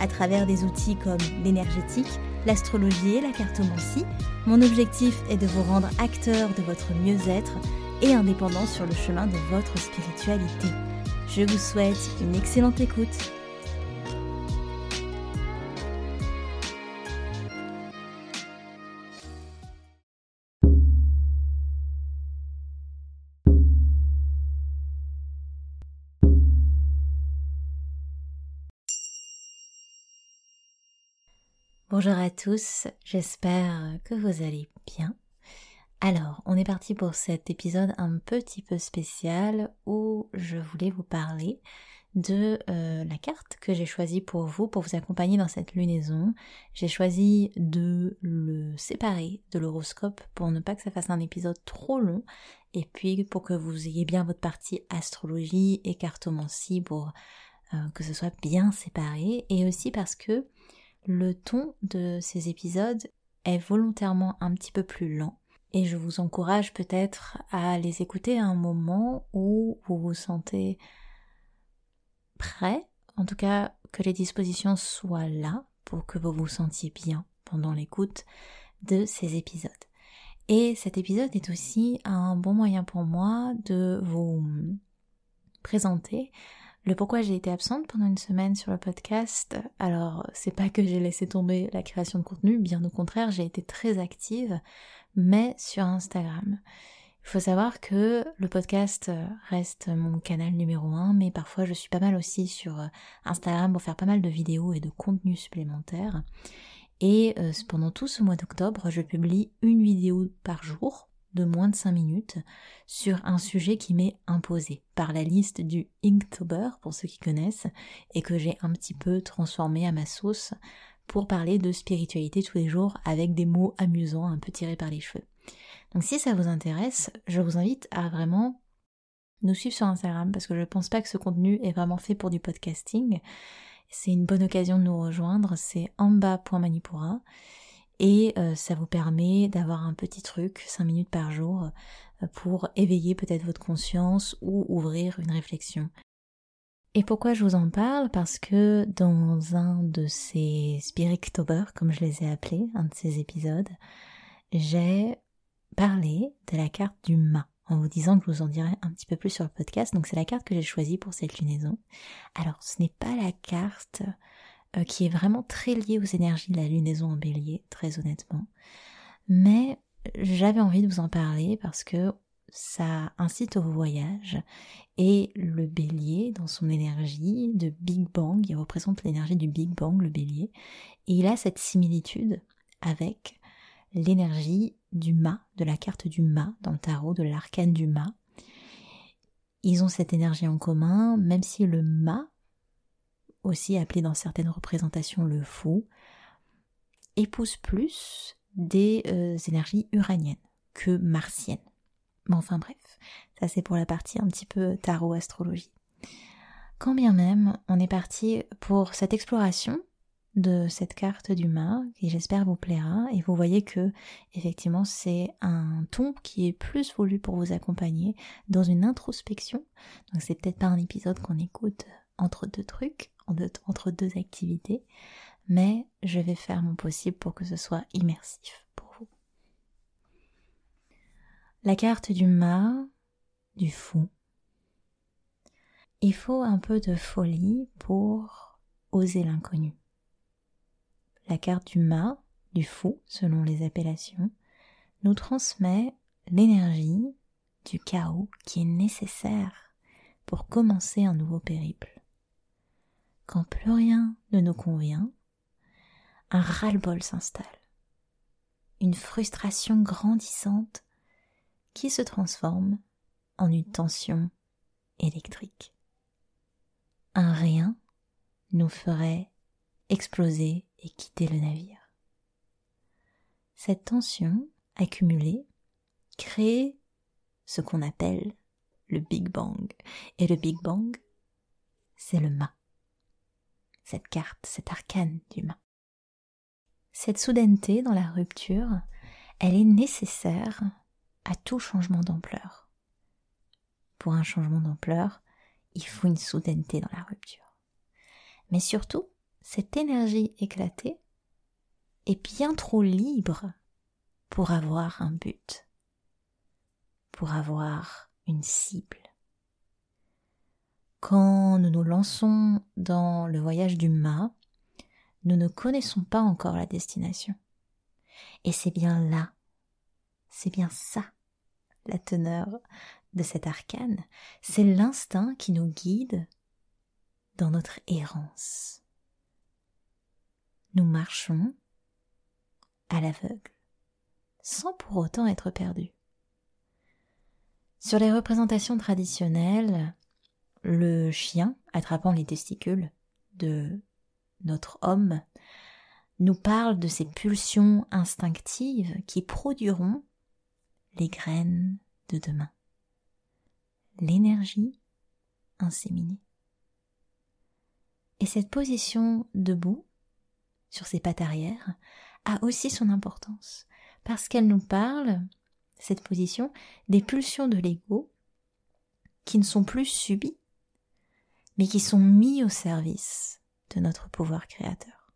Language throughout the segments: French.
à travers des outils comme l'énergétique, l'astrologie et la cartomancie. Mon objectif est de vous rendre acteur de votre mieux-être et indépendant sur le chemin de votre spiritualité. Je vous souhaite une excellente écoute. Bonjour à tous, j'espère que vous allez bien. Alors, on est parti pour cet épisode un petit peu spécial où je voulais vous parler de euh, la carte que j'ai choisie pour vous, pour vous accompagner dans cette lunaison. J'ai choisi de le séparer de l'horoscope pour ne pas que ça fasse un épisode trop long et puis pour que vous ayez bien votre partie astrologie et cartomancie pour euh, que ce soit bien séparé et aussi parce que le ton de ces épisodes est volontairement un petit peu plus lent et je vous encourage peut-être à les écouter à un moment où vous vous sentez prêt, en tout cas que les dispositions soient là pour que vous vous sentiez bien pendant l'écoute de ces épisodes. Et cet épisode est aussi un bon moyen pour moi de vous présenter le pourquoi j'ai été absente pendant une semaine sur le podcast, alors c'est pas que j'ai laissé tomber la création de contenu, bien au contraire, j'ai été très active mais sur Instagram. Il faut savoir que le podcast reste mon canal numéro un, mais parfois je suis pas mal aussi sur euh, Instagram pour faire pas mal de vidéos et de contenus supplémentaires. Et euh, pendant tout ce mois d'octobre, je publie une vidéo par jour de moins de 5 minutes sur un sujet qui m'est imposé par la liste du Inktober, pour ceux qui connaissent, et que j'ai un petit peu transformé à ma sauce pour parler de spiritualité tous les jours avec des mots amusants un peu tirés par les cheveux. Donc si ça vous intéresse, je vous invite à vraiment nous suivre sur Instagram parce que je ne pense pas que ce contenu est vraiment fait pour du podcasting. C'est une bonne occasion de nous rejoindre, c'est amba.manipura et euh, ça vous permet d'avoir un petit truc, 5 minutes par jour, euh, pour éveiller peut-être votre conscience ou ouvrir une réflexion et pourquoi je vous en parle? Parce que dans un de ces Spirictober, comme je les ai appelés, un de ces épisodes, j'ai parlé de la carte du mât, en vous disant que je vous en dirai un petit peu plus sur le podcast. Donc c'est la carte que j'ai choisie pour cette lunaison. Alors ce n'est pas la carte euh, qui est vraiment très liée aux énergies de la lunaison en bélier, très honnêtement. Mais j'avais envie de vous en parler parce que ça incite au voyage et le bélier dans son énergie de Big Bang, il représente l'énergie du Big Bang, le bélier, et il a cette similitude avec l'énergie du mât, de la carte du mât dans le tarot, de l'arcane du mât. Ils ont cette énergie en commun, même si le mât, aussi appelé dans certaines représentations le fou, épouse plus des euh, énergies uraniennes que martiennes. Mais enfin bref, ça c'est pour la partie un petit peu tarot-astrologie. Quand bien même, on est parti pour cette exploration de cette carte du mât qui j'espère vous plaira et vous voyez que effectivement c'est un ton qui est plus voulu pour vous accompagner dans une introspection donc c'est peut-être pas un épisode qu'on écoute entre deux trucs entre deux activités mais je vais faire mon possible pour que ce soit immersif la carte du mât, du fou. Il faut un peu de folie pour oser l'inconnu. La carte du mât, du fou, selon les appellations, nous transmet l'énergie du chaos qui est nécessaire pour commencer un nouveau périple. Quand plus rien ne nous convient, un ras-le-bol s'installe. Une frustration grandissante qui se transforme en une tension électrique. Un rien nous ferait exploser et quitter le navire. Cette tension accumulée crée ce qu'on appelle le Big Bang. Et le Big Bang, c'est le mât. Cette carte, cet arcane mât. Cette soudaineté dans la rupture, elle est nécessaire à tout changement d'ampleur. Pour un changement d'ampleur, il faut une soudaineté dans la rupture. Mais surtout, cette énergie éclatée est bien trop libre pour avoir un but, pour avoir une cible. Quand nous nous lançons dans le voyage du mât, nous ne connaissons pas encore la destination. Et c'est bien là, c'est bien ça, la teneur de cet arcane, c'est l'instinct qui nous guide dans notre errance. Nous marchons à l'aveugle, sans pour autant être perdus. Sur les représentations traditionnelles, le chien attrapant les testicules de notre homme nous parle de ces pulsions instinctives qui produiront les graines de demain. L'énergie inséminée. Et cette position debout, sur ses pattes arrière, a aussi son importance, parce qu'elle nous parle, cette position, des pulsions de l'ego qui ne sont plus subies, mais qui sont mis au service de notre pouvoir créateur.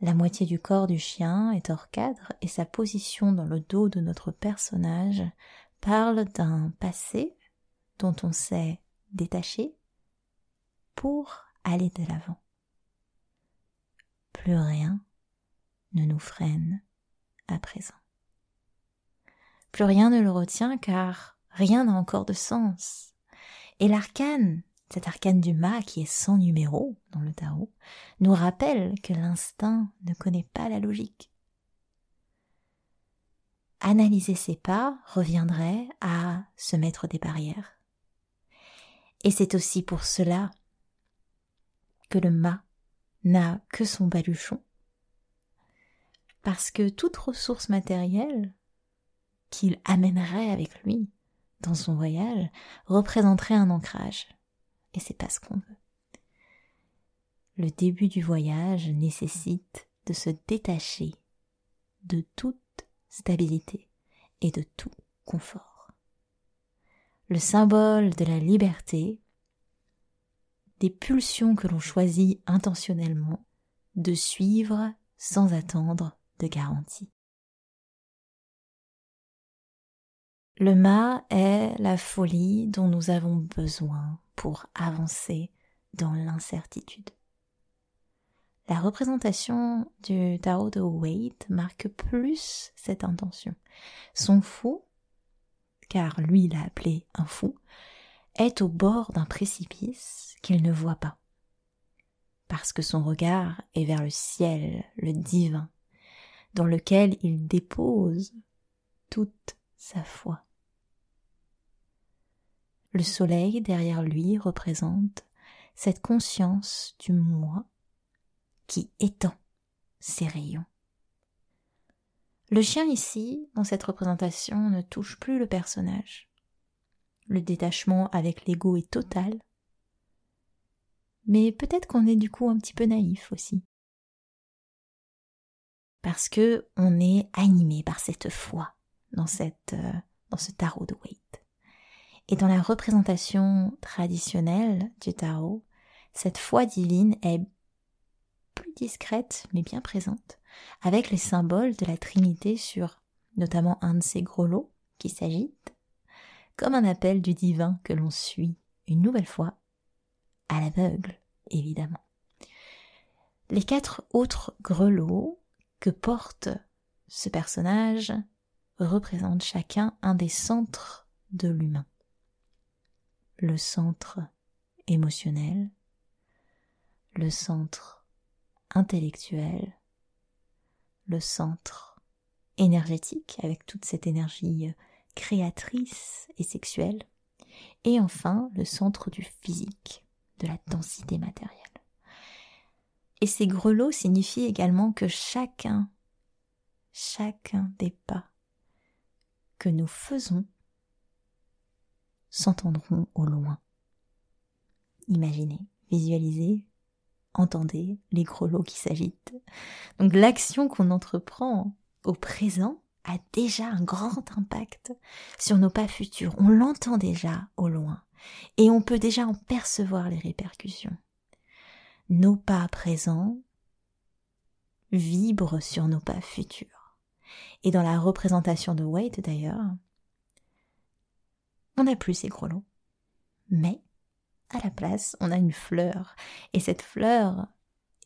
La moitié du corps du chien est hors cadre et sa position dans le dos de notre personnage parle d'un passé dont on s'est détaché pour aller de l'avant. Plus rien ne nous freine à présent. Plus rien ne le retient car rien n'a encore de sens. Et l'arcane cet arcane du mât qui est sans numéro dans le tarot, nous rappelle que l'instinct ne connaît pas la logique. Analyser ses pas reviendrait à se mettre des barrières. Et c'est aussi pour cela que le mât n'a que son baluchon, parce que toute ressource matérielle qu'il amènerait avec lui dans son voyage représenterait un ancrage et c'est pas ce qu'on veut. Le début du voyage nécessite de se détacher de toute stabilité et de tout confort. Le symbole de la liberté, des pulsions que l'on choisit intentionnellement de suivre sans attendre de garantie. Le mât est la folie dont nous avons besoin pour avancer dans l'incertitude. La représentation du tarot de Waite marque plus cette intention. Son fou, car lui l'a appelé un fou, est au bord d'un précipice qu'il ne voit pas, parce que son regard est vers le ciel, le divin, dans lequel il dépose toute sa foi. Le soleil derrière lui représente cette conscience du moi qui étend ses rayons. Le chien ici, dans cette représentation, ne touche plus le personnage. Le détachement avec l'ego est total. Mais peut-être qu'on est du coup un petit peu naïf aussi. Parce que on est animé par cette foi dans cette, euh, dans ce tarot de Waite. Et dans la représentation traditionnelle du tarot, cette foi divine est plus discrète mais bien présente, avec les symboles de la Trinité sur notamment un de ces gros lots qui s'agitent, comme un appel du divin que l'on suit une nouvelle fois, à l'aveugle, évidemment. Les quatre autres grelots que porte ce personnage représentent chacun un des centres de l'humain le centre émotionnel, le centre intellectuel, le centre énergétique avec toute cette énergie créatrice et sexuelle, et enfin le centre du physique, de la densité matérielle. Et ces grelots signifient également que chacun, chacun des pas que nous faisons s'entendront au loin. Imaginez, visualisez, entendez les grelots qui s'agitent. Donc l'action qu'on entreprend au présent a déjà un grand impact sur nos pas futurs. On l'entend déjà au loin et on peut déjà en percevoir les répercussions. Nos pas présents vibrent sur nos pas futurs. Et dans la représentation de Waite d'ailleurs, on n'a plus ces grelots. Mais, à la place, on a une fleur. Et cette fleur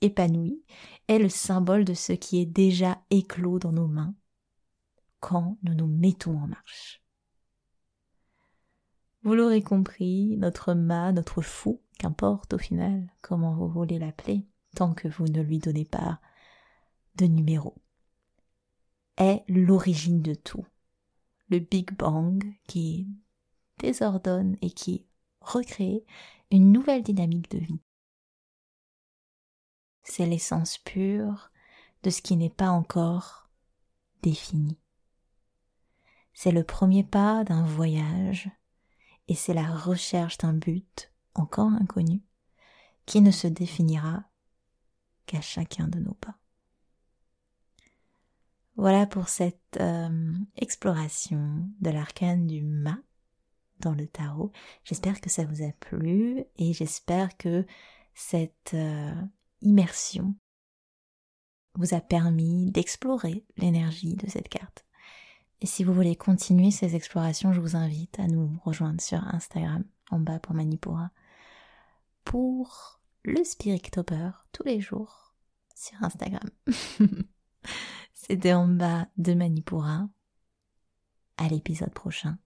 épanouie est le symbole de ce qui est déjà éclos dans nos mains quand nous nous mettons en marche. Vous l'aurez compris, notre mât, notre fou, qu'importe au final comment vous voulez l'appeler, tant que vous ne lui donnez pas de numéro, est l'origine de tout. Le Big Bang qui désordonne et qui recrée une nouvelle dynamique de vie. C'est l'essence pure de ce qui n'est pas encore défini. C'est le premier pas d'un voyage et c'est la recherche d'un but encore inconnu qui ne se définira qu'à chacun de nos pas. Voilà pour cette euh, exploration de l'arcane du mât le tarot. J'espère que ça vous a plu et j'espère que cette euh, immersion vous a permis d'explorer l'énergie de cette carte. Et si vous voulez continuer ces explorations, je vous invite à nous rejoindre sur Instagram, en bas pour Manipura, pour le Spiritopper tous les jours sur Instagram. C'était en bas de Manipura. À l'épisode prochain.